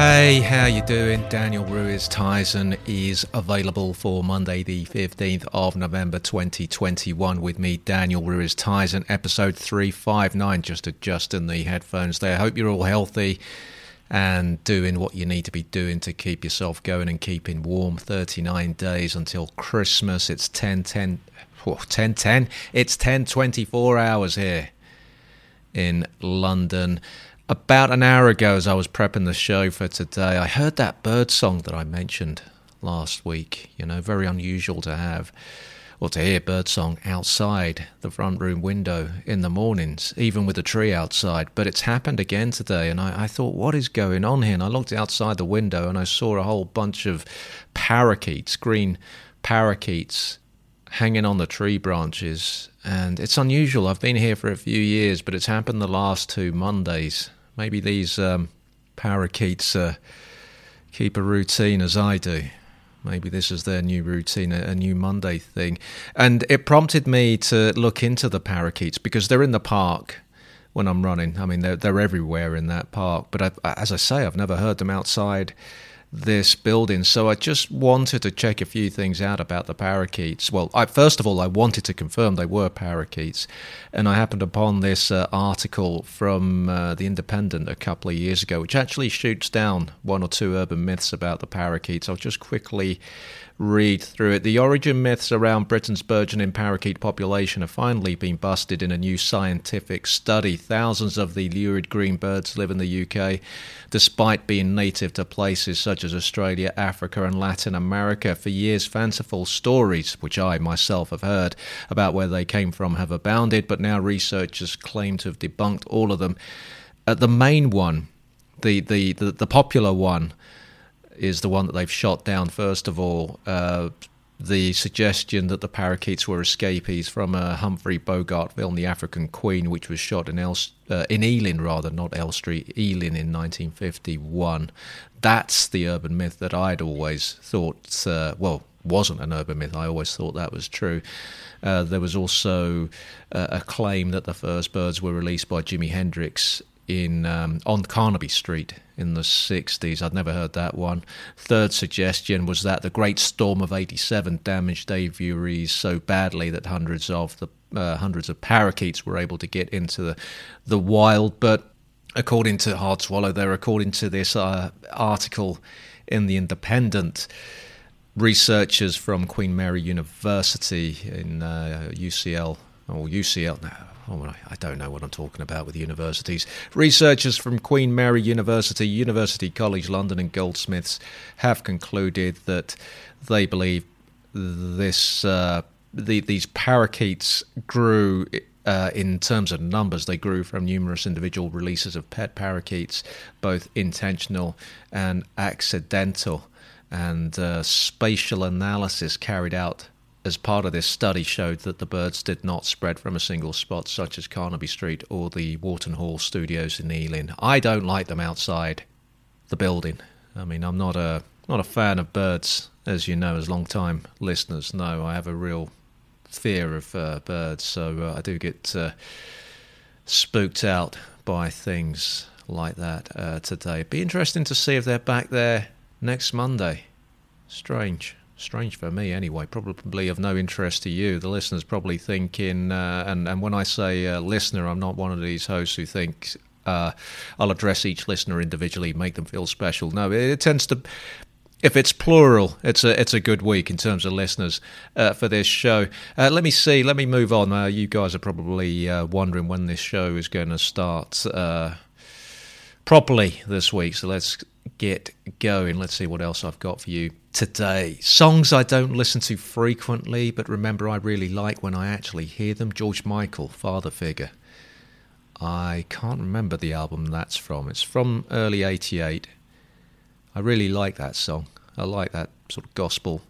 Hey, how you doing? Daniel Ruiz Tyson is available for Monday the 15th of November 2021 with me, Daniel Ruiz Tyson, episode 359, just adjusting the headphones there. Hope you're all healthy and doing what you need to be doing to keep yourself going and keeping warm. 39 days until Christmas. It's 10 10, oh, 10 10. It's 10 24 hours here in London. About an hour ago, as I was prepping the show for today, I heard that bird song that I mentioned last week. You know, very unusual to have or to hear bird song outside the front room window in the mornings, even with a tree outside. But it's happened again today, and I, I, thought, what is going on here? And I looked outside the window and I saw a whole bunch of parakeets, green parakeets, hanging on the tree branches. And it's unusual. I've been here for a few years, but it's happened the last two Mondays. Maybe these um, parakeets uh, keep a routine as I do. Maybe this is their new routine, a, new Monday thing. And it prompted me to look into the parakeets because they're in the park when I'm running. I mean, they're, they're everywhere in that park. But I've, as I say, I've never heard them outside this building. So I just wanted to check a few things out about the parakeets. Well, I, first of all, I wanted to confirm they were parakeets, and I happened upon this uh, article from uh, the Independent a couple of years ago, which actually shoots down one or two urban myths about the parakeets. I'll just quickly read through it. The origin myths around Britain's burgeoning parakeet population have finally been busted in a new scientific study. Thousands of the lurid green birds live in the UK, despite being native to places such as Australia, Africa, and Latin America. For years, fanciful stories, which I myself have heard about where they came from, have abounded, but now researchers claim to have debunked all of them. Uh, the main one, the, the, the, the popular one, is the one that they've shot down. First of all, uh, the suggestion that the parakeets were escapees from a Humphrey Bogart film, The African Queen, which was shot in El- uh, in Ealing, rather not Elstree, Ealing in 1951. That's the urban myth that I'd always thought. Uh, well, wasn't an urban myth. I always thought that was true. Uh, there was also uh, a claim that the first birds were released by Jimi Hendrix in um, on Carnaby Street in the 60s. I'd never heard that one. Third suggestion was that the Great Storm of 87 damaged aviaries so badly that hundreds of the uh, hundreds of parakeets were able to get into the, the wild. But according to Hard Swallow, there, according to this uh, article in the Independent, researchers from Queen Mary University in uh, UCL or UCL. No, oh, I don't know what I'm talking about with universities. Researchers from Queen Mary University, University College London, and Goldsmiths have concluded that they believe this uh, the, these parakeets grew. Uh, in terms of numbers, they grew from numerous individual releases of pet parakeets, both intentional and accidental. And uh, spatial analysis carried out as part of this study showed that the birds did not spread from a single spot, such as Carnaby Street or the Worton Hall studios in Ealing. I don't like them outside the building. I mean, I'm not a not a fan of birds, as you know, as long time listeners know. I have a real fear of uh, birds, so uh, I do get uh, spooked out by things like that uh, today. Be interesting to see if they're back there next Monday. Strange strange for me anyway, probably of no interest to you. The listener's probably thinking, uh, and, and when I say uh, listener, I'm not one of these hosts who thinks uh, I'll address each listener individually, make them feel special. No, it, it, tends to. If it's plural, it's a it's a good week in terms of listeners uh, for this show. Uh, let me see. Let me move on. Uh, you guys are probably wondering when this show is going to start properly this week. So let's get going. Let's see what else I've got for you today. Songs I don't listen to frequently, but remember I really like when I actually hear them. George Michael, Father Figure. I can't remember the album that's from. It's from early 88. I really like that song. I like that sort of gospel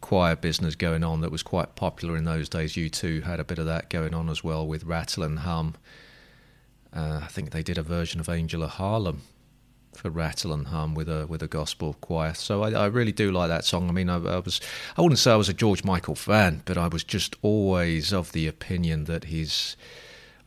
choir business going on that was quite popular in those days. U2 had a bit of that going on as well with Rattle and Hum. Uh, I think they did a version of Angel of Harlem for Rattle and Hum with a with a gospel choir. So I, I really do like that song. I mean, I, I, was I wouldn't say I was a George Michael fan, but I was just always of the opinion that his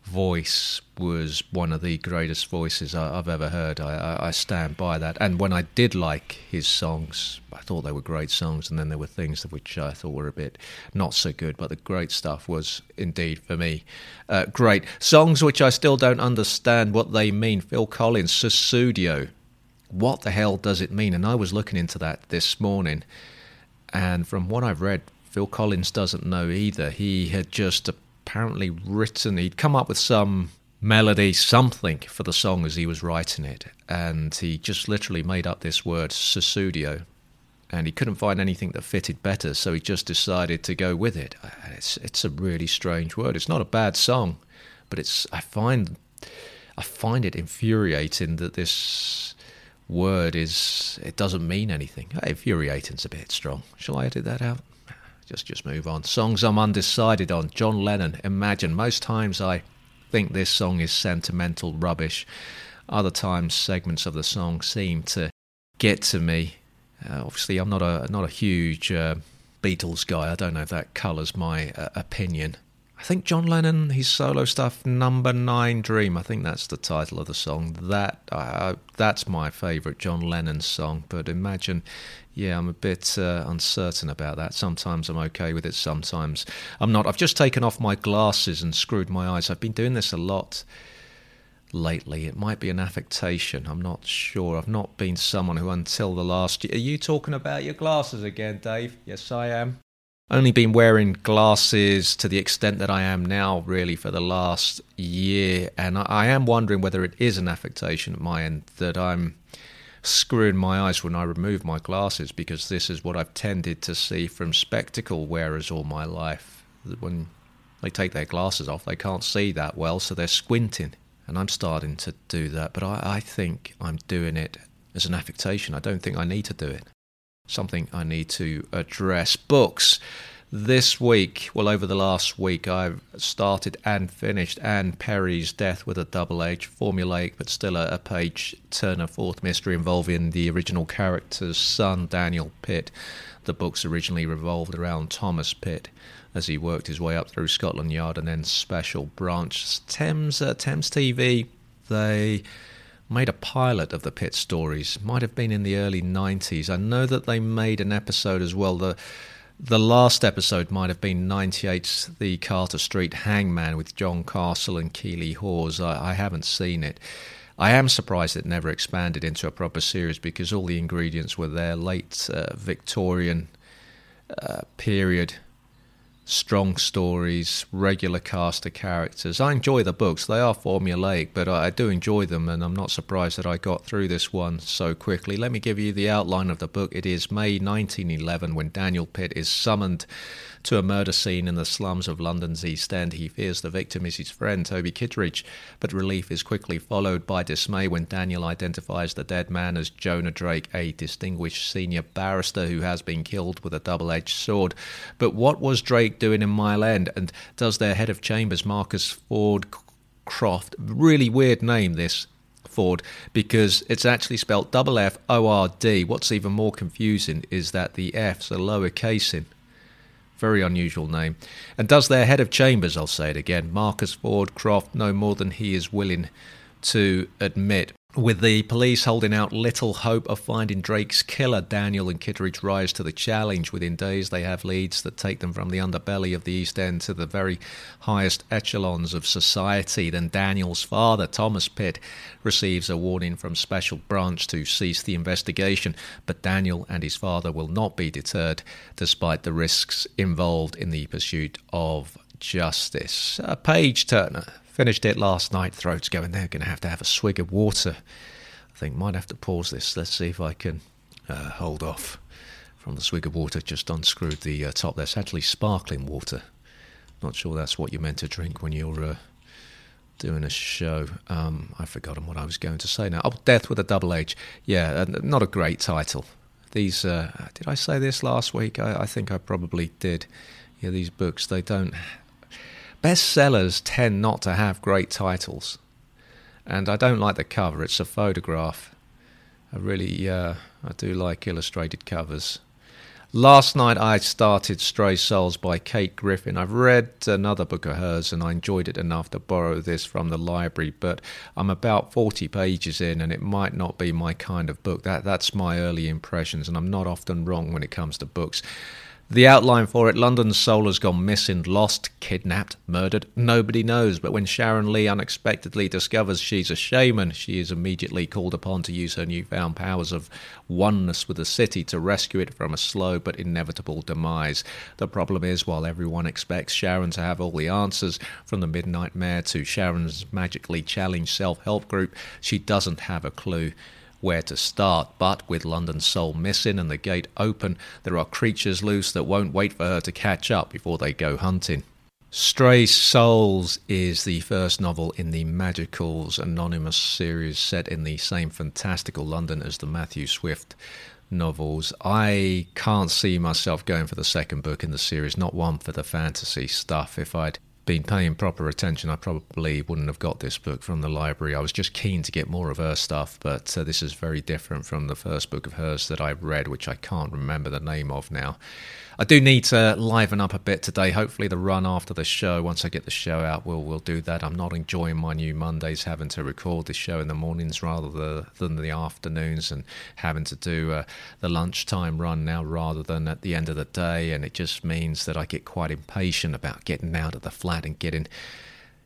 voice was one of the greatest voices I, have ever heard. I, I, stand by that. And when I did like his songs, I thought they were great songs, and then there were things which I thought were a bit not so good. But the great stuff was indeed for me uh, great songs which I still don't understand what they mean. Phil Collins, Sussudio. What the hell does it mean? And I was looking into that this morning, and from what I've read, Phil Collins doesn't know either. He had just apparently written, he'd come up with some melody, something for the song as he was writing it, and he just literally made up this word, Sussudio, and he couldn't find anything that fitted better, so he just decided to go with it. Uh, it's it's a really strange word. It's not a bad song, but it's I find I find it infuriating that this word is it doesn't mean anything. Infuriating's a bit strong. Shall I edit that out? Just just move on. Songs I'm undecided on. John Lennon. Imagine. Most times I think this song is sentimental rubbish. Other times segments of the song seem to get to me. Uh, obviously, I'm not a not a huge uh, Beatles guy. I don't know if that colours my uh, opinion. I think John Lennon, his solo stuff, Number Nine Dream. I think that's the title of the song. That uh, that's my favourite John Lennon song. But imagine yeah, I'm a bit uh, uncertain about that. Sometimes I'm okay with it, sometimes I'm not. I've just taken off my glasses and screwed my eyes. I've been doing this a lot lately. It might be an affectation. I'm not sure. I've not been someone who, until the last year. Are you talking about your glasses again, Dave? Yes, I am. Only been wearing glasses to the extent that I am now, really, for the last year. And I am wondering whether it is an affectation at my end that I'm screwing my eyes when I remove my glasses because this is what I've tended to see from spectacle wearers all my life. When they take their glasses off, they can't see that well, so they're squinting. And I'm starting to do that, but I, I think I'm doing it as an affectation. I don't think I need to do it. Something I need to address. Books. This week, well, over the last week, I've started and finished Anne Perry's Death with a Double Edge, formulaic but still a, a page turner fourth mystery involving the original character's son, Daniel Pitt. The books originally revolved around Thomas Pitt as he worked his way up through Scotland Yard and then Special Branch. Thames, uh, Thames TV, they made a pilot of the Pitt stories. Might have been in the early 90s. I know that they made an episode as well. The the last episode might have been 98's The Cater Street Hangman with John Castle and Keeley Hawes. I, I haven't seen it. I am surprised it never expanded into a proper series because all the ingredients were there. Late uh, Victorian uh, period strong stories, regular cast of characters. I enjoy the books. They are formulaic, but I do enjoy them, and I'm not surprised that I got through this one so quickly. Let me give you the outline of the book. It is May 1911 when Daniel Pitt is summoned to a murder scene in the slums of London's East End. He fears the victim is his friend, Toby Kitteridge, but relief is quickly followed by dismay when Daniel identifies the dead man as Jonah Drake, a distinguished senior barrister who has been killed with a double edged sword. But what was Drake doing in Mile End? And does their head of chambers, Marcus fford Croft, really weird name this, Ford because it's actually spelled double F O R D. What's even more confusing is that the F's are lowercase in. Very unusual name. And does their head of chambers, I'll say it again, Marcus fford Croft, know more than he is willing to admit? With the police holding out little hope of finding Drake's killer, Daniel and Kitteridge rise to the challenge. Within days, they have leads that take them from the underbelly of the East End to the very highest echelons of society. Then Daniel's father, Thomas Pitt, receives a warning from Special Branch to cease the investigation. But Daniel and his father will not be deterred, despite the risks involved in the pursuit of justice. A page turner Finished it last night. Throat's going there. Going to have to have a swig of water I think might have to pause this. Let's see if I can uh, hold off from the swig of water. Just unscrewed the uh, top. That's actually sparkling water. Not sure that's what you're meant to drink when you're uh, doing a show. Um, I've forgotten what I was going to say now. Oh, Death with a Double Edge. Yeah, uh, not a great title. These uh, did I say this last week? I, I think I probably did. Yeah, these books they don't. Bestsellers tend not to have great titles, and I don't like the cover. It's a photograph. I really, uh, I do like illustrated covers. Last night I started Stray Souls by Kate Griffin. I've read another book of hers and I enjoyed it enough to borrow this from the library, but I'm about 40 pages in and it might not be my kind of book. That that's my early impressions and I'm not often wrong when it comes to books. The outline for it London's soul has gone missing, lost, kidnapped, murdered. Nobody knows, but when Sharon Li unexpectedly discovers she's a shaman, she is immediately called upon to use her newfound powers of oneness with the city to rescue it from a slow but inevitable demise. The problem is, while everyone expects Sharon to have all the answers, from the Midnight Mayor to Sharon's magically challenged self help group, she doesn't have a clue where to start, but with London's soul missing and the gate open, there are creatures loose that won't wait for her to catch up before they go hunting. Stray Souls is the first novel in the Magicals Anonymous series set in the same fantastical London as the Matthew Swift novels. I can't see myself going for the second book in the series, not one for the fantasy stuff. If I'd been paying proper attention, I probably wouldn't have got this book from the library. I was just keen to get more of her stuff, but uh, this is very different from the first book of hers that I read, which I can't remember the name of now. I do need to liven up a bit today. Hopefully, the run after the show, once I get the show out, we'll, we'll do that. I'm not enjoying my new Mondays, having to record the show in the mornings rather than the afternoons, and having to do uh, the lunchtime run now rather than at the end of the day. And it just means that I get quite impatient about getting out of the flat and getting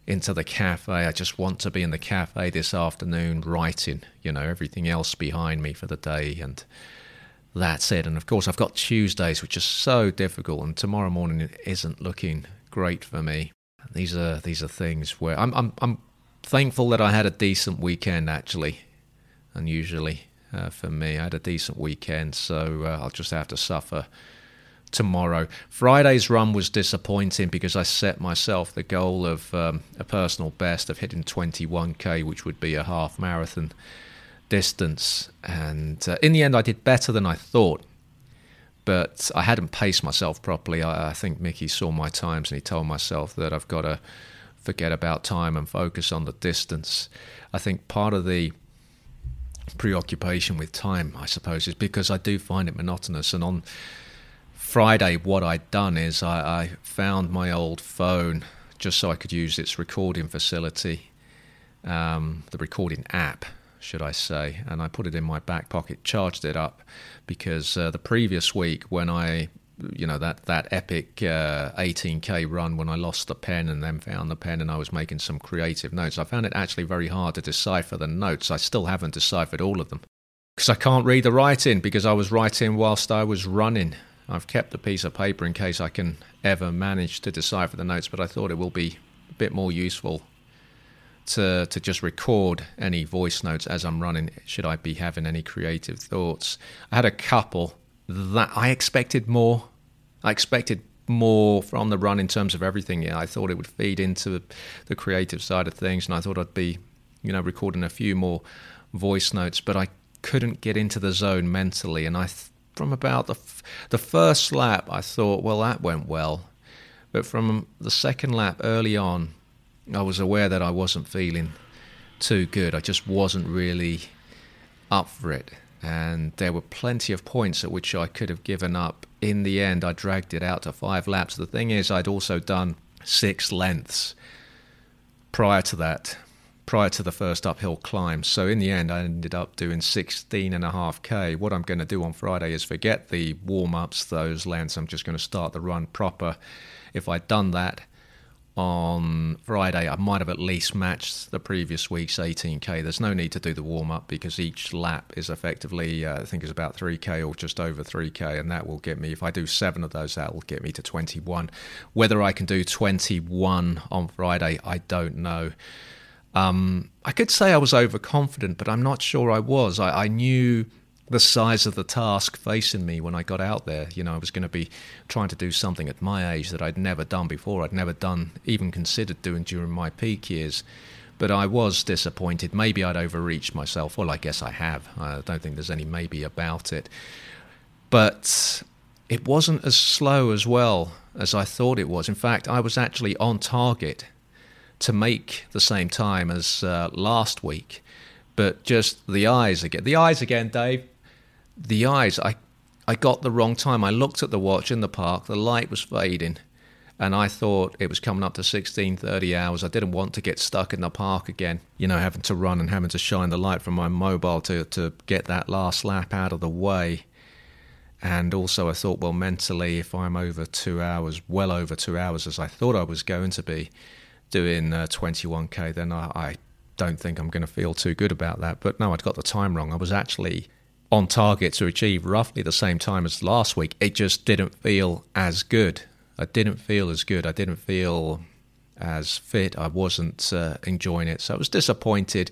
into the cafe. I just want to be in the cafe this afternoon writing, you know, everything else behind me for the day and that's it. And of course, I've got Tuesdays, which are so difficult, and tomorrow morning isn't looking great for me. These are these are things where I'm I'm I'm thankful that I had a decent weekend actually. Unusually uh, for me, I had a decent weekend, so uh, I'll just have to suffer tomorrow. Friday's run was disappointing because I set myself the goal of um, a personal best of hitting 21k, which would be a half marathon distance. And uh, in the end, I did better than I thought. But I hadn't paced myself properly. I, I think Mickey saw my times and he told myself that I've got to forget about time and focus on the distance. I think part of the preoccupation with time, I suppose, is because I do find it monotonous. And on Friday, what I'd done is I, I found my old phone just so I could use its recording facility, um, the recording app should I say, and I put it in my back pocket, charged it up, because uh, the previous week when I, you know, that that epic uh, 18k run when I lost the pen and then found the pen and I was making some creative notes, I found it actually very hard to decipher the notes. I still haven't deciphered all of them because I can't read the writing because I was writing whilst I was running. I've kept a piece of paper in case I can ever manage to decipher the notes, but I thought it will be a bit more useful to to just record any voice notes as I'm running. Should I be having any creative thoughts? I had a couple that I expected more. I expected more from the run in terms of everything. Yeah, I thought it would feed into the creative side of things, and I thought I'd be, you know, recording a few more voice notes, but I couldn't get into the zone mentally. And I, from about the f- the first lap, I thought, well, that went well, but from the second lap early on, I was aware that I wasn't feeling too good. I just wasn't really up for it. And there were plenty of points at which I could have given up. In the end, I dragged it out to five laps. The thing is, I'd also done six lengths prior to that, prior to the first uphill climb. So in the end, I ended up doing 16 and a half K. What I'm going to do on Friday is forget the warm ups, those lengths. I'm just going to start the run proper. If I'd done that, on Friday, I might have at least matched the previous week's 18k. There's no need to do the warm up because each lap is effectively, uh, I think, is about 3k or just over 3k, and that will get me. If I do seven of those, that will get me to 21. Whether I can do 21 on Friday, I don't know. Um, I could say I was overconfident, but I'm not sure I was. I, I knew the size of the task facing me when I got out there. You know, I was going to be trying to do something at my age that I'd never done before. I'd never done, even considered doing during my peak years. But I was disappointed. Maybe I'd overreached myself. Well, I guess I have. I don't think there's any maybe about it. But it wasn't as slow as well as I thought it was. In fact, I was actually on target to make the same time as uh, last week. But just the eyes again. The eyes again, Dave the eyes, I, I got the wrong time. I looked at the watch in the park, the light was fading, and I thought it was coming up to 16:30 hours. I didn't want to get stuck in the park again, you know, having to run and having to shine the light from my mobile to to get that last lap out of the way. And also, I thought, well, mentally, if I'm over two hours, well over two hours, as I thought I was going to be doing uh, 21k, then I, I don't think I'm going to feel too good about that. But no, I'd got the time wrong. I was actually on target to achieve roughly the same time as last week. It just didn't feel as good. I didn't feel as good. I didn't feel as fit. I wasn't uh, enjoying it. So I was disappointed.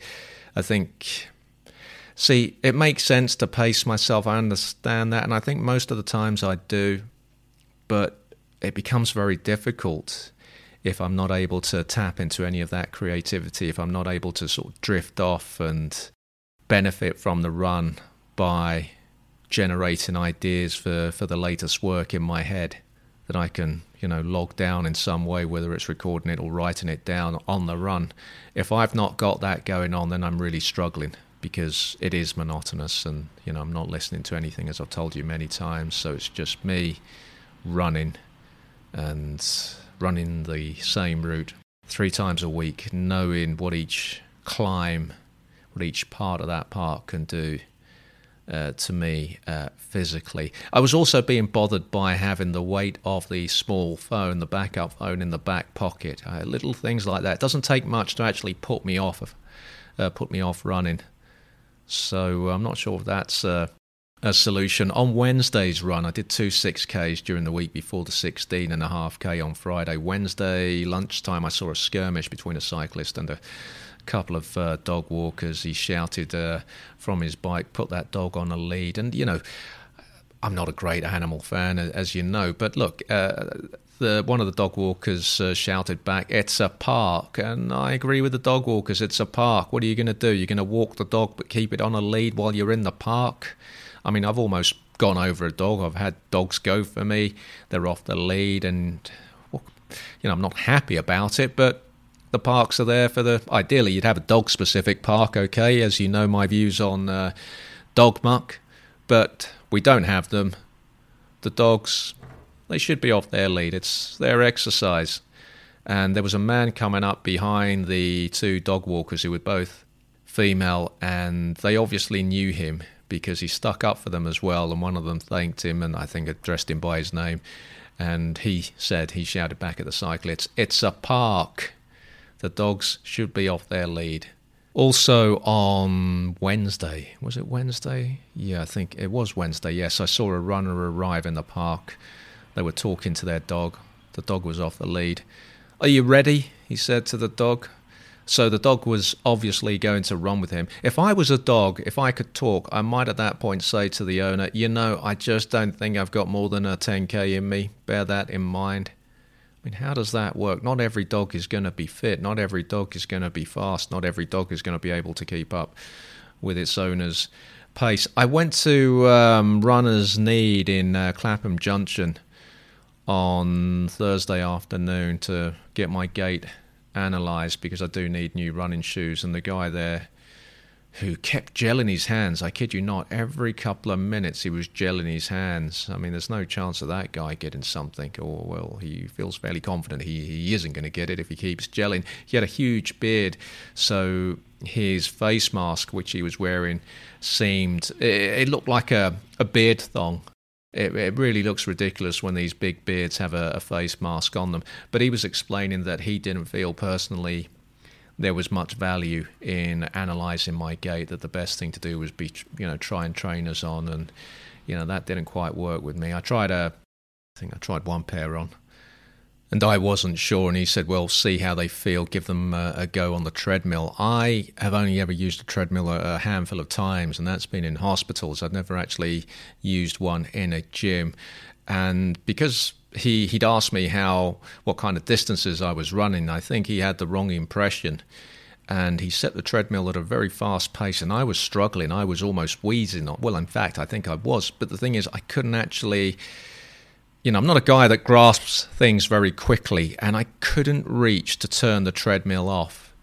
I think, see, it makes sense to pace myself. I understand that. And I think most of the times I do. But it becomes very difficult if I'm not able to tap into any of that creativity, if I'm not able to sort of drift off and benefit from the run by generating ideas for, for the latest work in my head that I can, you know, log down in some way, whether it's recording it or writing it down on the run. If I've not got that going on, then I'm really struggling because it is monotonous and, you know, I'm not listening to anything, as I've told you many times. So it's just me running and running the same route three times a week, knowing what each climb, what each part of that park can do uh, to me uh, physically. I was also being bothered by having the weight of the small phone, the backup phone in the back pocket. Uh, little things like that. It doesn't take much to actually put me off of, uh, put me off running. So I'm not sure if that's uh, a solution. On Wednesday's run, I did two 6Ks during the week before the 16 and a half K on Friday. Wednesday lunchtime, I saw a skirmish between a cyclist and a couple of uh, dog walkers. He shouted uh, from his bike, "Put that dog on a lead!" And you know, I'm not a great animal fan, as you know, but look. Uh, the, one of the dog walkers uh, shouted back, "It's a park," and I agree with the dog walkers. It's a park. What are you going to do? You're going to walk the dog, but keep it on a lead while you're in the park. I mean, I've almost gone over a dog. I've had dogs go for me. They're off the lead, and you know, I'm not happy about it, but the parks are there for the. Ideally, you'd have a dog specific park, okay, as you know my views on uh, dog muck, but we don't have them. The dogs, they should be off their lead. It's their exercise. And there was a man coming up behind the two dog walkers who were both female, and they obviously knew him because he stuck up for them as well. And one of them thanked him and I think addressed him by his name. And he said, he shouted back at the cyclists, It's a park the dogs should be off their lead. Also on Wednesday, was it Wednesday? Yeah, I think it was Wednesday. Yes, I saw a runner arrive in the park. They were talking to their dog. The dog was off the lead. Are you ready? He said to the dog. So the dog was obviously going to run with him. If I was a dog, if I could talk, I might at that point say to the owner, You know, I just don't think I've got more than a 10k in me. Bear that in mind. I mean, how does that work? Not every dog is going to be fit. Not every dog is going to be fast. Not every dog is going to be able to keep up with its owner's pace. I went to um, Runner's Need in uh, Clapham Junction on Thursday afternoon to get my gait analysed because I do need new running shoes. And the guy there who kept gelling his hands. I kid you not, every couple of minutes he was gelling his hands. I mean, there's no chance of that guy getting something, or, well, he feels fairly confident he, he isn't going to get it if he keeps gelling. He had a huge beard, so his face mask, which he was wearing, seemed, it, it looked like a, a beard thong. It, it, really looks ridiculous when these big beards have a, a face mask on them. But he was explaining that he didn't feel personally there was much value in analysing my gait. That the best thing to do was be, you know, try and trainers on, and you know that didn't quite work with me. I tried a, I think I tried one pair on, and I wasn't sure. And he said, "Well, see how they feel. Give them a, a go on the treadmill." I have only ever used a treadmill a, a, handful of times, and that's been in hospitals. I've never actually used one in a gym, and because he he'd asked me how what kind of distances I was running, I think he had the wrong impression. And he set the treadmill at a very fast pace, and I was struggling. I was almost wheezing. Well, in fact, I think I was. But the thing is, I couldn't actually you know, I'm not a guy that grasps things very quickly, and I couldn't reach to turn the treadmill off.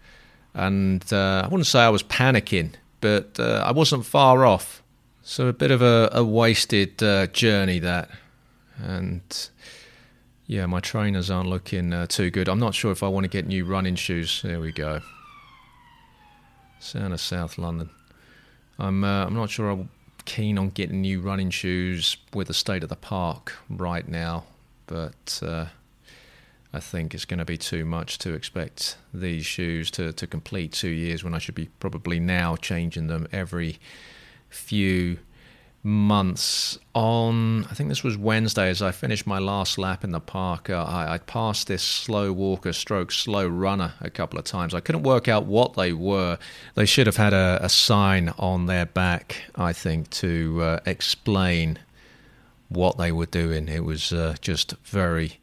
And uh, I wouldn't say I was panicking, but uh, I wasn't far off. So a bit of a, a wasted uh, journey that. And yeah, my trainers aren't looking uh, too good. I'm not sure if I want to get new running shoes. There we go. Sound of South London. I'm uh, I'm not sure I keen on getting new running shoes with the state of the park right now, but uh, I think it's going to be too much to expect these shoes to, to complete two years when I should be probably now changing them every few months on i think this was wednesday as i finished my last lap in the park uh, I, I, passed this slow walker stroke slow runner a couple of times. I couldn't work out what they were. They should have had a, a sign on their back i think to uh, explain what they were doing. It was uh, just very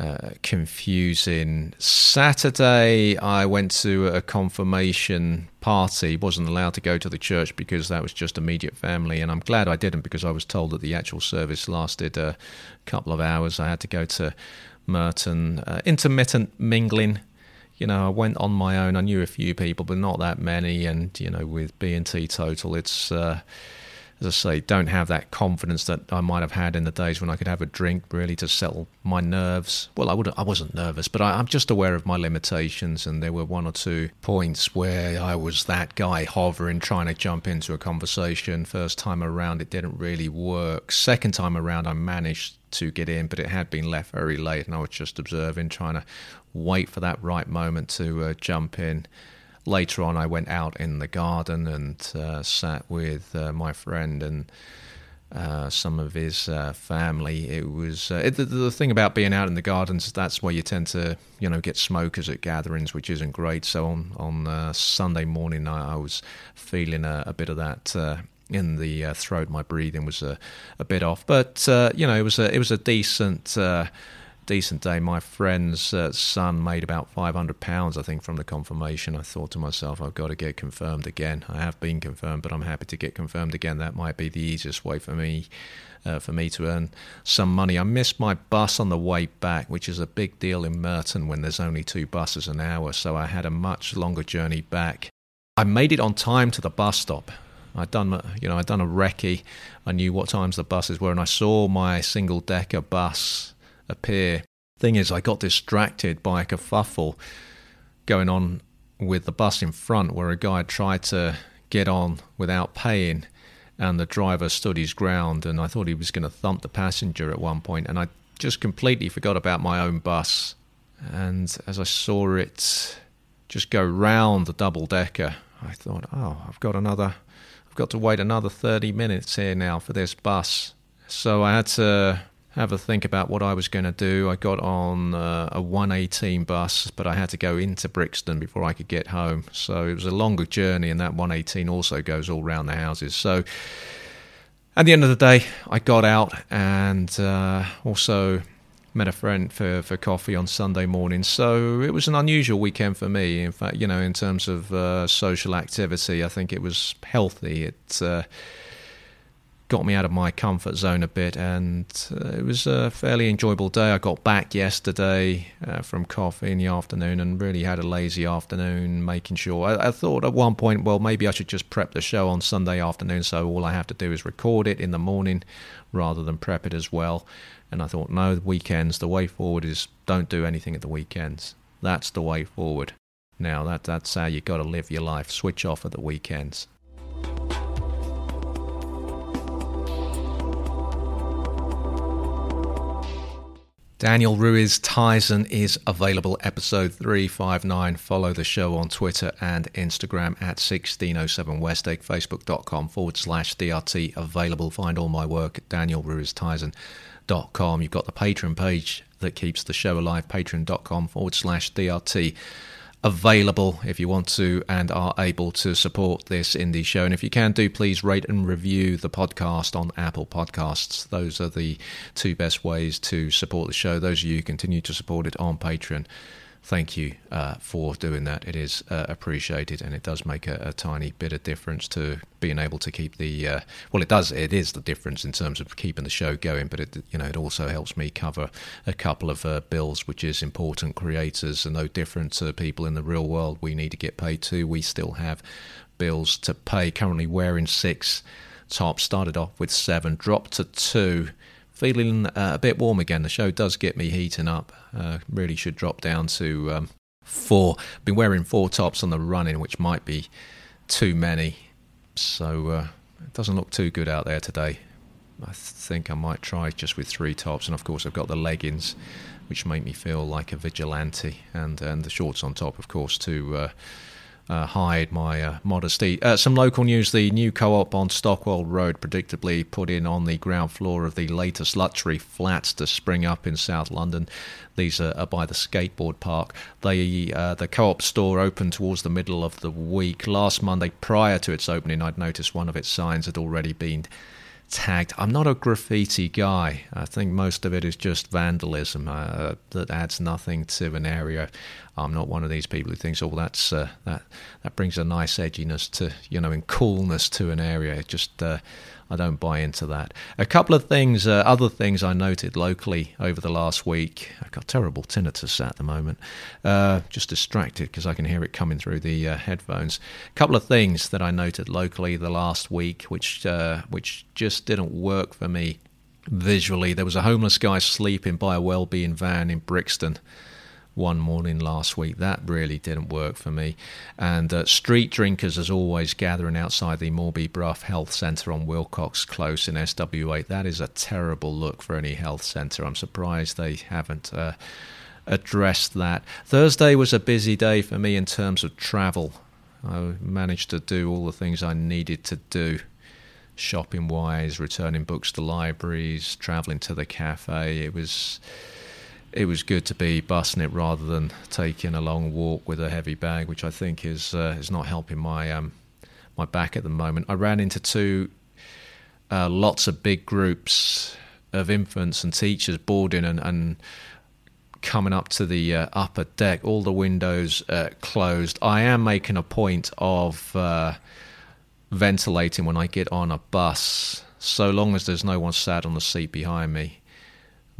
uh, confusing. Saturday, I went to a confirmation party. wasn't allowed to go to the church because that was just immediate family, and I'm glad I didn't because I was told that the actual service lasted a couple of hours. I had to go to Merton. Uh, intermittent mingling. You know, I went on my own. I knew a few people, but not that many. And you know, with B and T Total, it's uh, as I say, don't have that confidence that I might have had in the days when I could have a drink really to settle my nerves. Well, I would I wasn't nervous, but I, am just aware of my limitations, and there were one or two points where I was that guy hovering, trying to jump into a conversation. First time around, it didn't really work. Second time around, I managed to get in, but it had been left very late, and I was just observing, trying to wait for that right moment to uh, jump in later on, I went out in the garden and uh, sat with uh, my friend and uh, some of his uh, family. It was uh, it, the, the, thing about being out in the gardens. That's where you tend to, you know, get smokers at gatherings, which isn't great. So on on uh, Sunday morning, I, I, was feeling a, a, bit of that. in the throat, my breathing was a, a bit off, but you know it was a it was a decent decent day. My friend's uh, son made about five hundred pounds, I think, from the confirmation. I thought to myself, I've got to get confirmed again. I have been confirmed, but I'm happy to get confirmed again. That might be the easiest way for me. Uh, for me to earn some money. I missed my bus on the way back, which is a big deal in Merton when there's only two buses an hour, so I had a much longer journey back. I made it on time to the bus stop. I'd done, you know, I'd done a recce. I knew what times the buses were, and I saw my single decker bus appear. Thing is, I got distracted by a kerfuffle going on with the bus in front where a guy tried to get on without paying and the driver stood his ground and I thought he was going to thump the passenger at one point and I just completely forgot about my own bus and as I saw it just go round the double decker I thought oh I've got another I've got to wait another 30 minutes here now for this bus so I had to have a think about what I was going to do. I got on uh, a 118 bus, but I had to go into Brixton before I could get home. So it was a longer journey, and that 118 also goes all round the houses. So at the end of the day, I got out and uh, also met a friend for, for coffee on Sunday morning. So it was an unusual weekend for me. In fact, you know, in terms of uh, social activity, I think it was healthy. It uh, got me out of my comfort zone a bit, and uh, it was a fairly enjoyable day. I got back yesterday uh, from coffee in the afternoon and really had a lazy afternoon, making sure. I, I, thought at one point, well, maybe I should just prep the show on Sunday afternoon, so all I have to do is record it in the morning rather than prep it as well. And I thought, no, the weekends, the way forward is don't do anything at the weekends. That's the way forward. Now, that, that's how you got to live your life. Switch off at the weekends. Daniel Ruiz Tyson is available episode 359. Follow the show on Twitter and Instagram at 1607 Westegg, facebook.com forward slash DRT available. Find all my work at danielruiztyson.com. You've got the Patreon page that keeps the show alive, patreon.com forward slash DRT available if you want to and are able to support this indie show. And if you can do, please rate and review the podcast on Apple Podcasts. Those are the two best ways to support the show. Those of you who continue to support it on Patreon thank you uh, for doing that. It is uh, appreciated, and it does make a, a, tiny bit of difference to being able to keep the. Uh, well, it does. It is the difference in terms of keeping the show going, but it you know it also helps me cover a couple of uh, bills, which is important. Creators are no different to people in the real world. We need to get paid too. We still have bills to pay. Currently wearing six Top Started off with seven, dropped to two feeling uh, a bit warm again. The show does get me heating up. Uh, really should drop down to um, four. Been wearing four tops on the running, which might be too many. So uh, it doesn't look too good out there today. I think I might try just with three tops, and of course I've got the leggings, which make me feel like a vigilante, and and the shorts on top, of course, to uh, hide my uh, modesty. Uh, some local news the new co op on Stockwell Road, predictably put in on the ground floor of the latest luxury flats to spring up in South London. These are, are by the skateboard park. They, uh, the co op store opened towards the middle of the week. Last Monday, prior to its opening, I'd noticed one of its signs had already been tagged. I'm not a graffiti guy. I think most of it is just vandalism uh, that adds nothing to an area. I'm not one of these people who thinks, "Oh, that's uh, that that brings a nice edginess to you know, and coolness to an area." It just uh, I don't buy into that. A couple of things, uh, other things I noted locally over the last week. I've got terrible tinnitus at the moment. Uh, just distracted because I can hear it coming through the uh, headphones. A couple of things that I noted locally the last week, which uh, which just didn't work for me visually. There was a homeless guy sleeping by a well-being van in Brixton one morning last week. That really didn't work for me. And uh, street drinkers, as always, gathering outside the Mawbey Brough Health Centre on Wilcox Close in SW8. That is a terrible look for any health centre. I'm surprised they haven't. Uh, addressed that. Thursday was a busy day for me in terms of travel. I managed to do all the things I needed to do shopping wise, returning books to libraries, traveling to the cafe. It was it was good to be busting it rather than taking a long walk with a heavy bag, which I think is uh, is not helping my um, my back at the moment. I ran into two uh, lots of big groups of infants and teachers boarding and, and coming up to the uh, upper deck, all the windows uh, closed. I am making a point of uh, ventilating when I get on a bus, so long as there's no one sat on the seat behind me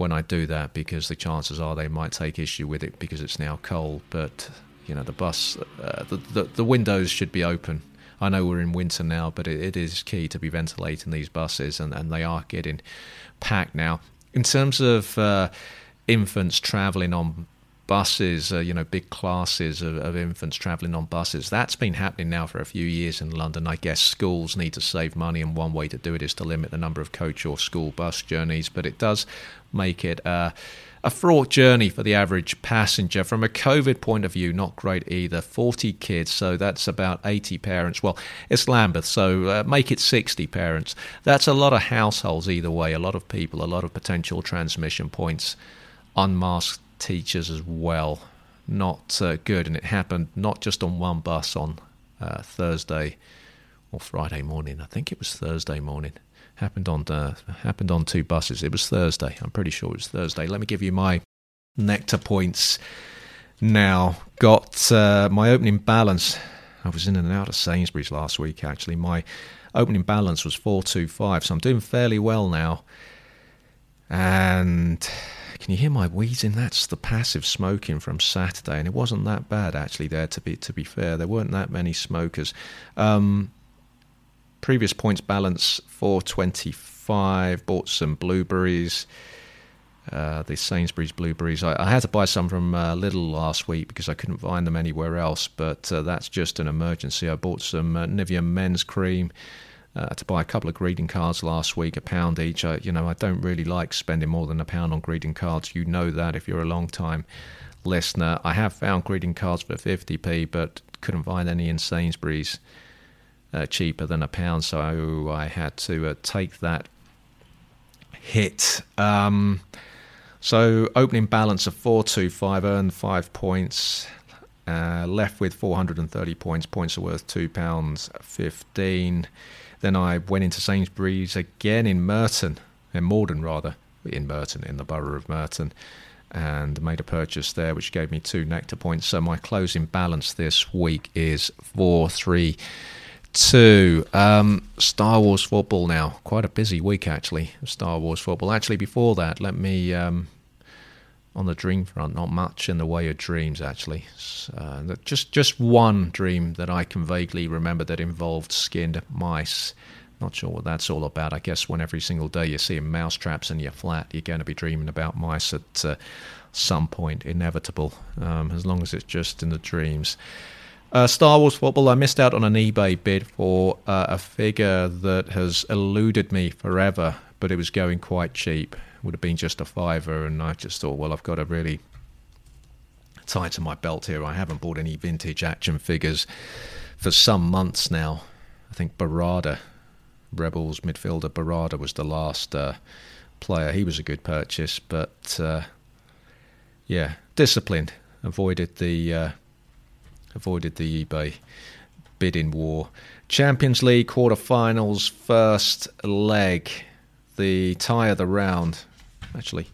when I do that because the chances are they might take issue with it because it's now cold. But you know, the bus, uh, the, the, the windows should be open. I know we're in winter now, but it, it is key to be ventilating these buses, and, and they are getting packed now. In terms of uh, infants travelling on buses, uh, you know, big classes of, of infants travelling on buses. That's been happening now for a few years in London. I guess schools need to save money, and one way to do it is to limit the number of coach or school bus journeys. But it does make it uh, a fraught journey for the average passenger. From a COVID point of view, not great either. 40 kids, so that's about 80 parents. Well, it's Lambeth, so uh, make it 60 parents. That's a lot of households either way, a lot of people, a lot of potential transmission points. Unmasked teachers as well. Not uh, good, and it happened not just on one bus on uh, Thursday or Friday morning. I think it was Thursday morning. Happened on uh, happened on two buses. It was Thursday. I'm pretty sure it was Thursday. Let me give you my nectar points now. Got uh, my opening balance. I was in and out of Sainsbury's last week. Actually, my opening balance was four two five, so I'm doing fairly well now. And can you hear my wheezing? That's the passive smoking from Saturday, and it wasn't that bad actually. There to be to be fair, there weren't that many smokers. Um, previous points balance four twenty five. Bought some blueberries. Uh, the Sainsbury's blueberries. I, I, had to buy some from uh, last week because I couldn't find them anywhere else, but uh, that's just an emergency. I bought some uh, Nivea men's cream, uh, to buy a couple of greeting cards last week, a pound each. I, you know, I don't really like spending more than a pound on greeting cards. You know that if you're a long time listener. I have found greeting cards for 50p, but couldn't find any in Sainsbury's uh, cheaper than a pound, so I had to uh, take that hit. Um, so opening balance of 425, earned five points. Uh, left with 430 points. Points are worth £2.15. Then I went into Sainsbury's again in Merton, in Morden rather, in Merton, in the borough of Merton, and made a purchase there, which gave me two nectar points. So my closing balance this week is 432. Um, Star Wars football now. Quite a busy week, actually, Star Wars football. Actually, before that, let me. Um, on the dream front, not much in the way of dreams actually. Uh, just just one dream that I can vaguely remember that involved skinned mice. Not sure what that's all about. I guess when every single day you're seeing mouse traps in your flat, you're going to be dreaming about mice at uh, some point, inevitable. Um, as long as it's just in the dreams. Uh, Star Wars football. I missed out on an eBay bid for uh, a figure that has eluded me forever, but it was going quite cheap would have been just a fiver, and I just thought, well, I've got to really tie to my belt here. I haven't bought any vintage action figures for some months now. I think Barada, Rebels midfielder Barada, was the last uh, player. He was a good purchase, but uh, yeah, disciplined. Avoided the uh, avoided the eBay bidding war. Champions League quarter-finals, first leg, the tie of the round actually.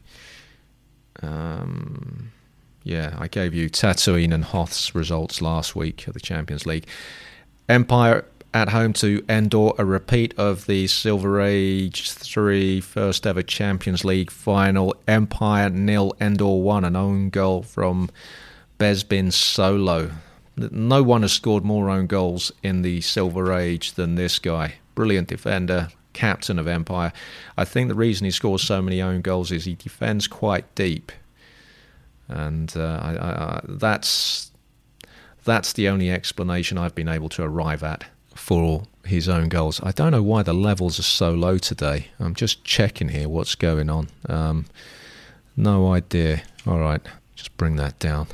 Um, yeah, I gave you Tatooine and Hoth's results last week of the Champions League. Empire at home to Endor, a repeat of the Silver Age 3 first ever Champions League final. Empire nil, Endor 1, an own goal from Bespin Solo. No one has scored more own goals in the Silver Age than this guy. Brilliant defender, captain of Empire. I think the reason he scores so many own goals is he defends quite deep, and uh, I, I, that's that's the only explanation I've been able to arrive at for his own goals. I don't know why the levels are so low today. I'm just checking here what's going on. Um, no idea. All right, just bring that down.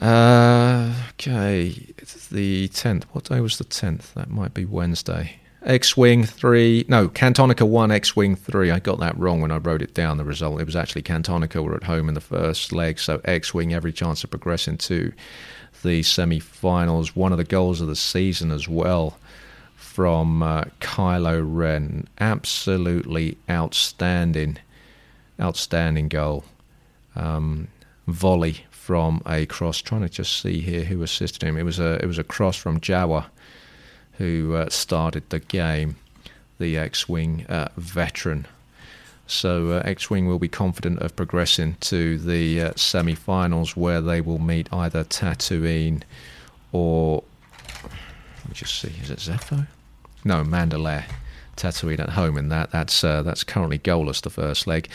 Uh, okay, it's the 10th. What day was the 10th? That might be Wednesday. X Wing 3, no, Cantonica 1, X Wing 3. I got that wrong when I wrote it down, the result. It was actually Cantonica were at home in the first leg, so X Wing, every chance of progressing to the semi finals. One of the goals of the season as well from uh, Kylo Ren. Absolutely outstanding, outstanding goal. Um, volley from a cross. Trying to just see here who assisted him. It was a it was a cross from Jawa who uh, started the game, the X Wing uh, veteran. So uh, X Wing will be confident of progressing to the uh, semi finals where they will meet either Tatooine or. Let me just see, is it Zeffo? No, Mandalore. Tatooine at home in that. That's, uh, that's currently goalless, the first leg.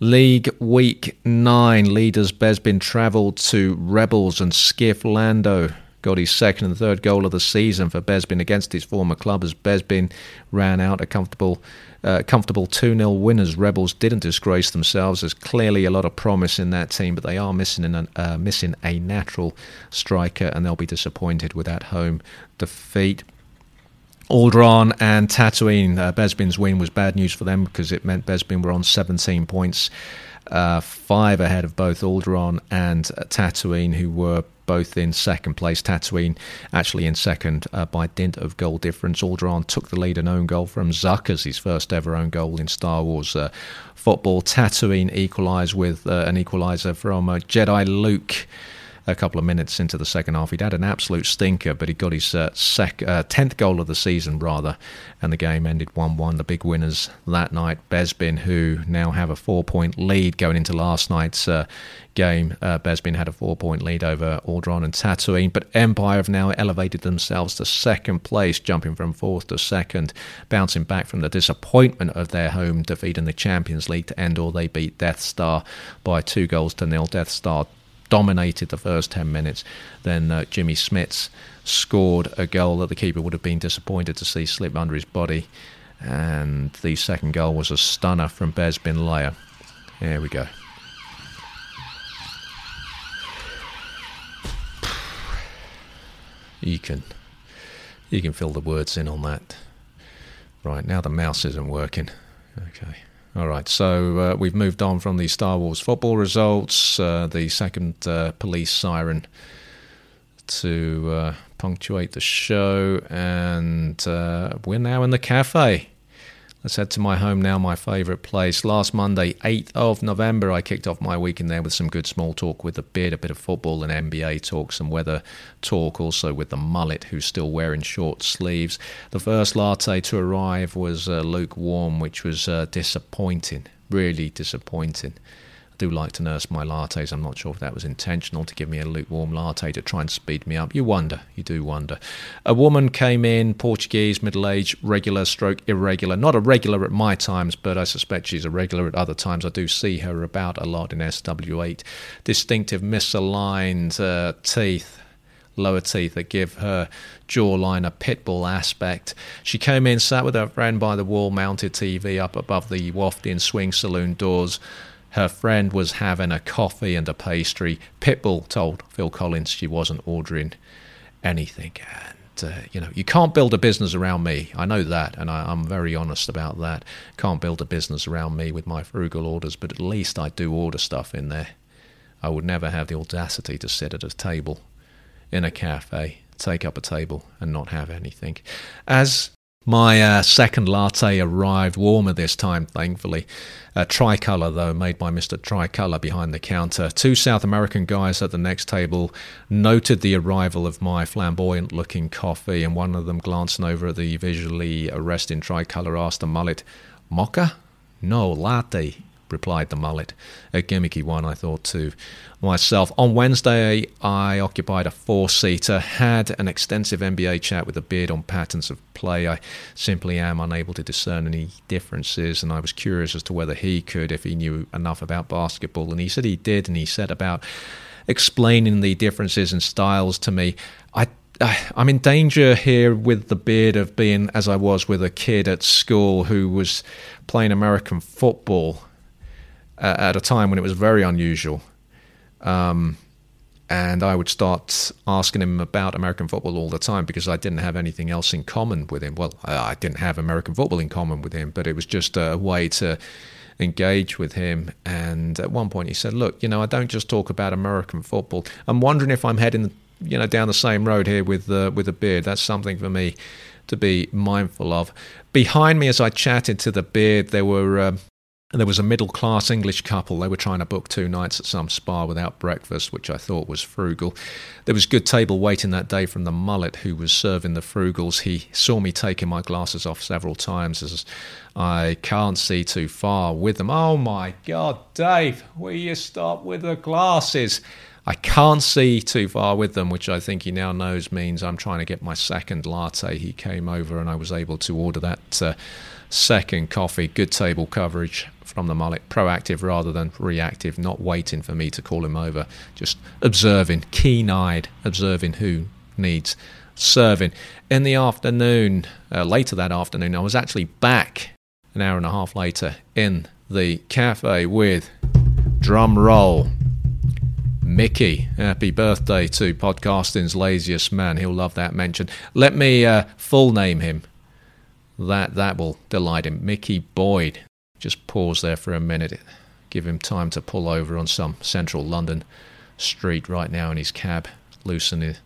League Week 9 leaders Bespin travelled to Rebels and Skiff Lando got his second and third goal of the season for Bespin against his former club as Bespin ran out a comfortable uh, comfortable 2 0 winners. Rebels didn't disgrace themselves. There's clearly a lot of promise in that team, but they are missing, an, uh, missing a natural striker, and they'll be disappointed with that home defeat. Alderaan and Tatooine, uh, Bespin's win was bad news for them because it meant Bespin were on 17 points, uh, five ahead of both Alderaan and Tatooine, who were both in second place. Tatooine actually in second uh, by dint of goal difference. Alderaan took the lead and own goal from Zuckers, his first ever own goal in Star Wars uh, football. Tatooine equalised with uh, an equaliser from uh, Jedi Luke a couple of minutes into the second half. He'd had an absolute stinker, but he got his uh, sec- uh, 10th goal of the season, rather, and the game ended 1 1. The big winners that night, Bespin, who now have a four point lead going into last night's uh, game. Uh, Bespin had a four point lead over Alderaan and Tatooine, but Empire have now elevated themselves to second place, jumping from fourth to second, bouncing back from the disappointment of their home defeat in the Champions League to Endor. They beat Death Star by two goals to nil. Death Star dominated the first 10 minutes. Then uh, Jimmy Smits scored a goal that the keeper would have been disappointed to see slip under his body. And the second goal was a stunner from Bespin Leia. There we go. You can you can fill the words in on that. Right, now the mouse isn't working. Okay. All right. So uh, we've moved on from the Star Wars football results, uh, the second uh, police siren to uh, punctuate the show, and uh, we're now in the cafe. Let's head to my home now, my favourite place. Last Monday, 8th of November, I kicked off my week in there with some good small talk with the beard, a bit of football and NBA talk, some weather talk, also with the mullet who's still wearing short sleeves. The first latte to arrive was uh, lukewarm, which was uh, disappointing, really disappointing do like to nurse my lattes. I'm not sure if that was intentional to give me a lukewarm latte to try and speed me up. You wonder, you do wonder. A woman came in, Portuguese, middle aged, regular stroke irregular. Not a regular at my times, but I suspect she's a regular at other times. I do see her about a lot in SW8. Distinctive misaligned uh, teeth lower teeth that give her jawline a pitbull aspect. She came in, sat with her friend by the wall mounted TV up above the wafting swing saloon doors. Her friend was having a coffee and a pastry. Pitbull told Phil Collins she wasn't ordering anything. And, uh, you know, you can't build a business around me. I know that, and I, I'm very honest about that. Can't build a business around me with my frugal orders, but at least I do order stuff in there. I would never have the audacity to sit at a table in a cafe, take up a table, and not have anything. As my uh, second latte arrived warmer this time, thankfully. Uh, Tricolor, though, made by Mr. Tricolor behind the counter. Two South American guys at the next table noted the arrival of my flamboyant looking coffee, and one of them, glancing over at the visually arresting Tricolor, asked the mullet, Mocha? No, latte replied the mullet. A gimmicky one, I thought, to myself. On Wednesday, I occupied a four seater, had an extensive NBA chat with a beard on patterns of play. I simply am unable to discern any differences, and I was curious as to whether he could, if he knew enough about basketball. And he said he did, and he said about explaining the differences in styles to me. I I'm in danger here with the beard of being as I was with a kid at school who was playing American football uh, at a time when it was very unusual. Um, and I would start asking him about American football all the time because I didn't have anything else in common with him. Well, I didn't have American football in common with him, but it was just a way to engage with him. And at one point, he said, "Look, you know, I don't just talk about American football. I'm wondering if I'm heading, you know, down the same road here with uh, with a beard. That's something for me." To be mindful of. Behind me, as I chatted to the beard, there were uh, and there was a middle class English couple. They were trying to book two nights at some spa without breakfast, which I thought was frugal. There was good table waiting that day from the mullet who was serving the frugals. He saw me taking my glasses off several times as I can't see too far with them. Oh my God, Dave, will you stop with the glasses? I can't see too far with them, which I think he now knows means I'm trying to get my second latte. He came over and I was able to order that uh, second coffee. Good table coverage from the mullet, proactive rather than reactive, not waiting for me to call him over, just observing, keen eyed, observing who needs serving. In the afternoon, uh, later that afternoon, I was actually back an hour and a half later in the cafe with drum roll. Mickey, happy birthday to podcasting's laziest man. He'll love that mention. Let me uh, full name him. That that will delight him. Mickey Boyd. Just pause there for a minute, give him time to pull over on some central London street right now in his cab, loosen it,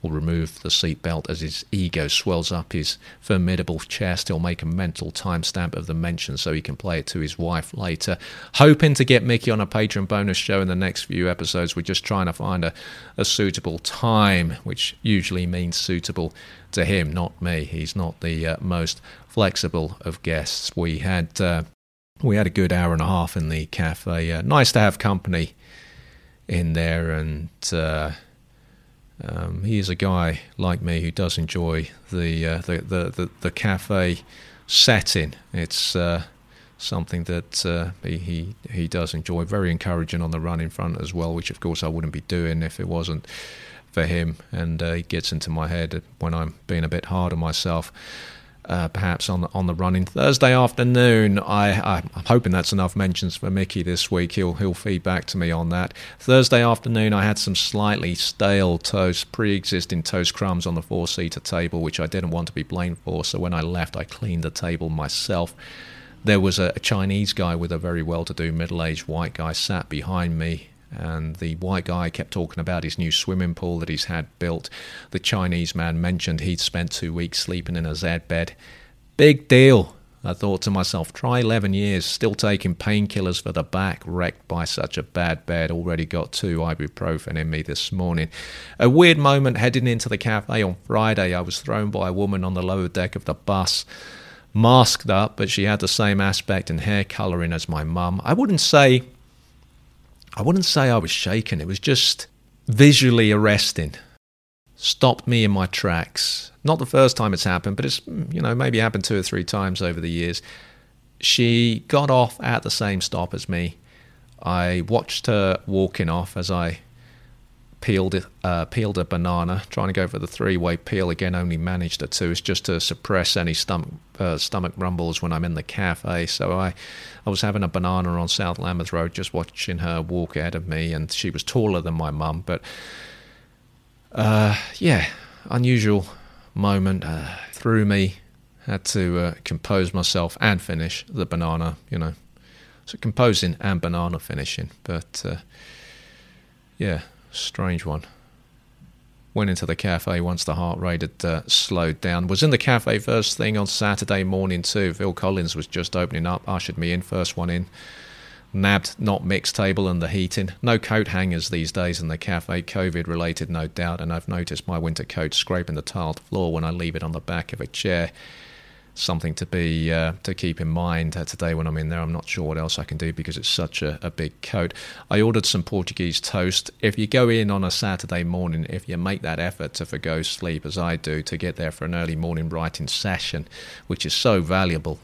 or remove the seatbelt as his ego swells up his formidable chest. He'll make a mental timestamp of the mention so he can play it to his wife later. Hoping to get Mickey on a Patreon bonus show in the next few episodes. We're just trying to find a, a suitable time, which usually means suitable to him, not me. He's not the uh, most flexible of guests. We had. Uh, we had a good hour and a half in the cafe. Uh, nice to have company in there, and uh, um, he is a guy like me who does enjoy the uh, the, the, the, the cafe setting. It's uh, something that uh, he, he he does enjoy. Very encouraging on the run in front as well, which of course I wouldn't be doing if it wasn't for him. And uh, he gets into my head when I'm being a bit hard on myself uh, perhaps on on the running Thursday afternoon. I, I'm hoping that's enough mentions for Mickey this week. He'll he'll feed back to me on that. Thursday afternoon, I had some slightly stale toast, pre-existing toast crumbs on the four-seater table, which I didn't want to be blamed for. So when I left, I cleaned the table myself. there was a, a Chinese guy with a very well to do middle aged white guy sat behind me. And the white guy kept talking about his new swimming pool that he's had built. The Chinese man mentioned he'd spent two weeks sleeping in a Z bed. Big deal. I thought to myself, try 11 years, still taking painkillers for the back, wrecked by such a bad bed. Already got two ibuprofen in me this morning. A weird moment heading into the cafe on Friday. I was thrown by a woman on the lower deck of the bus, masked up, but she had the same aspect and hair colouring as my mum. I wouldn't say, I wouldn't say I was shaken. It was just visually arresting stopped me in my tracks. Not the first time it's happened, but it's, you know, maybe happened two or three times over the years. She got off at the same stop as me. I watched her walking off as I peeled uh, peeled a banana, trying to go for the three-way peel. Again, only managed a two. It's just to suppress any stomach uh, stomach rumbles when I'm in the cafe. So I, I was having a banana on South Lambeth Road, just watching her walk ahead of me, and she was taller than my mum, but uh, yeah, unusual moment. Uh, threw me. Had to uh, compose myself and finish the banana, you know. So composing and banana finishing. But uh, yeah, strange one. Went into the cafe once the heart rate had uh, slowed down. Was in the cafe first thing on Saturday morning too. Phil Collins was just opening up, ushered me in, first one in nabbed not mixed table and the heating. No coat hangers these days in the cafe, COVID related no doubt, and I've noticed my winter coat scraping the tiled floor when I leave it on the back of a chair. Something to be uh, to keep in mind uh, today when I'm in there. I'm not sure what else I can do because it's such a, a big coat. I ordered some Portuguese toast. If you go in on a Saturday morning, if you make that effort to forgo sleep as I do to get there for an early morning writing session, which is so valuable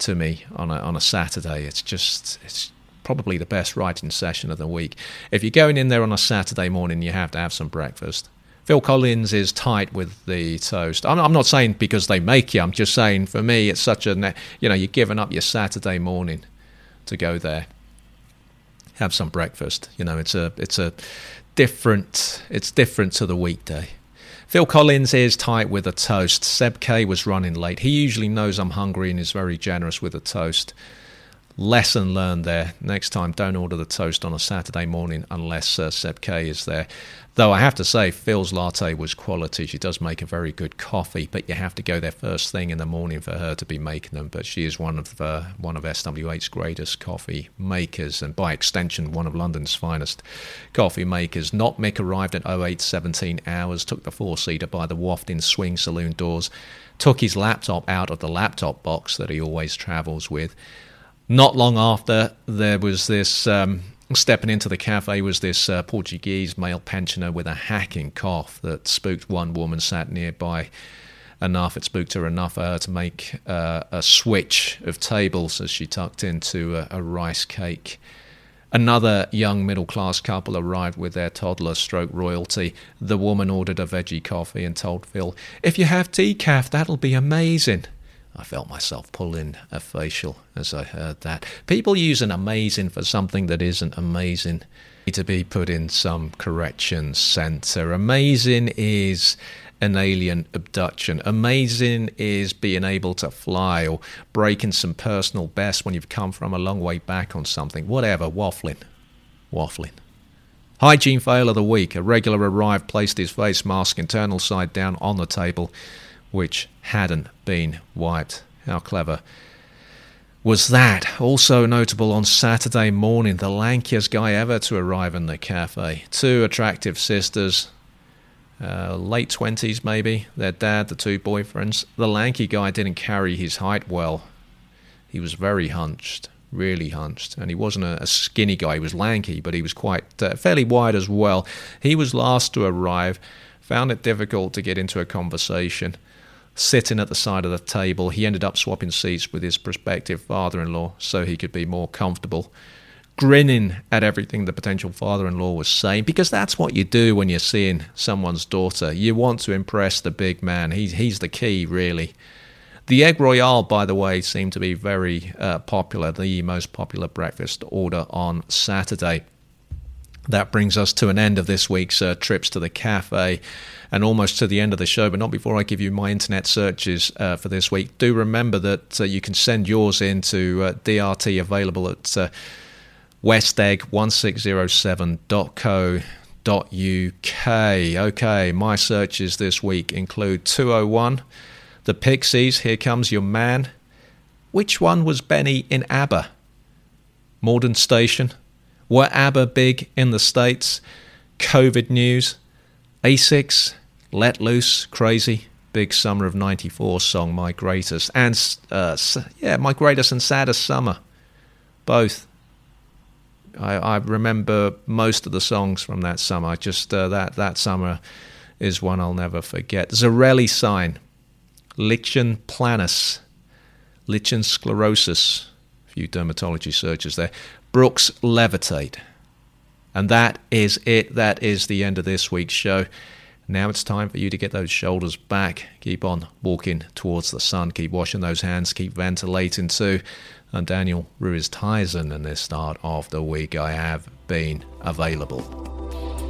to me on a on a Saturday. It's just it's probably the best writing session of the week. If you're going in there on a Saturday morning, you have to have some breakfast. Phil Collins is tight with the toast. I'm, I'm not saying because they make you. I'm just saying for me, it's such a you know you're giving up your Saturday morning to go there. Have some breakfast. You know, it's a it's a different it's different to the weekday. Phil Collins is tight with a toast. Seb K was running late. He usually knows I'm hungry and is very generous with a toast. Lesson learned there. Next time, don't order the toast on a Saturday morning unless uh, Seb K is there. Though I have to say, Phil's latte was quality. She does make a very good coffee, but you have to go there first thing in the morning for her to be making them. But she is one of uh, one of SW8's greatest coffee makers, and by extension, one of London's finest coffee makers. Not Mick arrived at 0817 hours, took the four seater by the wafting swing saloon doors, took his laptop out of the laptop box that he always travels with not long after, there was this. Um, stepping into the cafe was this uh, Portuguese male pensioner with a hacking cough that spooked one woman sat nearby enough. It spooked her enough for her to make uh, a switch of tables as she tucked into a, a rice cake. Another young middle class couple arrived with their toddler stroke royalty. The woman ordered a veggie coffee and told Phil, If you have decaf, that'll be amazing. I felt myself pulling a facial as I heard that. People use an amazing for something that isn't amazing. Need to be put in some correction center. Amazing is an alien abduction. Amazing is being able to fly or breaking some personal best when you've come from a long way back on something. Whatever, waffling. Waffling. Hygiene fail of the week. A regular arrived, placed his face mask internal side down on the table which hadn't been wiped. How clever was that? Also notable on Saturday morning, the lankiest guy ever to arrive in the cafe. Two attractive sisters, uh, late 20s maybe, their dad, the two boyfriends. The lanky guy didn't carry his height well. He was very hunched, really hunched. And he wasn't a, a skinny guy, he was lanky, but he was quite uh, fairly wide as well. He was last to arrive, found it difficult to get into a conversation sitting at the side of the table. He ended up swapping seats with his prospective father in law so he could be more comfortable, grinning at everything the potential father in law was saying, because that's what you do when you're seeing someone's daughter. You want to impress the big man, he's, he's the key, really. The egg royale, by the way, seemed to be very uh, popular, the most popular breakfast order on Saturday. That brings us to an end of this week's uh, trips to the cafe and almost to the end of the show. But not before I give you my internet searches uh, for this week. Do remember that uh, you can send yours into uh, DRT available at uh, westegg1607.co.uk. Okay, my searches this week include 201, The Pixies, Here Comes Your Man. Which one was Benny in ABBA? Morden Station. Were ABBA big in the States? COVID news. Asics. Let Loose. Crazy. Big Summer of 94 song, My Greatest. And, uh, yeah, My Greatest and Saddest Summer. Both. I, I remember most of the songs from that summer. Just uh, that, that summer is one I'll never forget. Zarelli sign. Lichen planus. Lichen sclerosis. A few dermatology searches there. Brooks Levitate. And that is it. That is the end of this week's show. Now it's time for you to get those shoulders back. Keep on walking towards the sun. Keep washing those hands. Keep ventilating too. And Daniel Ruiz Tyson in this start of the week, I have been available.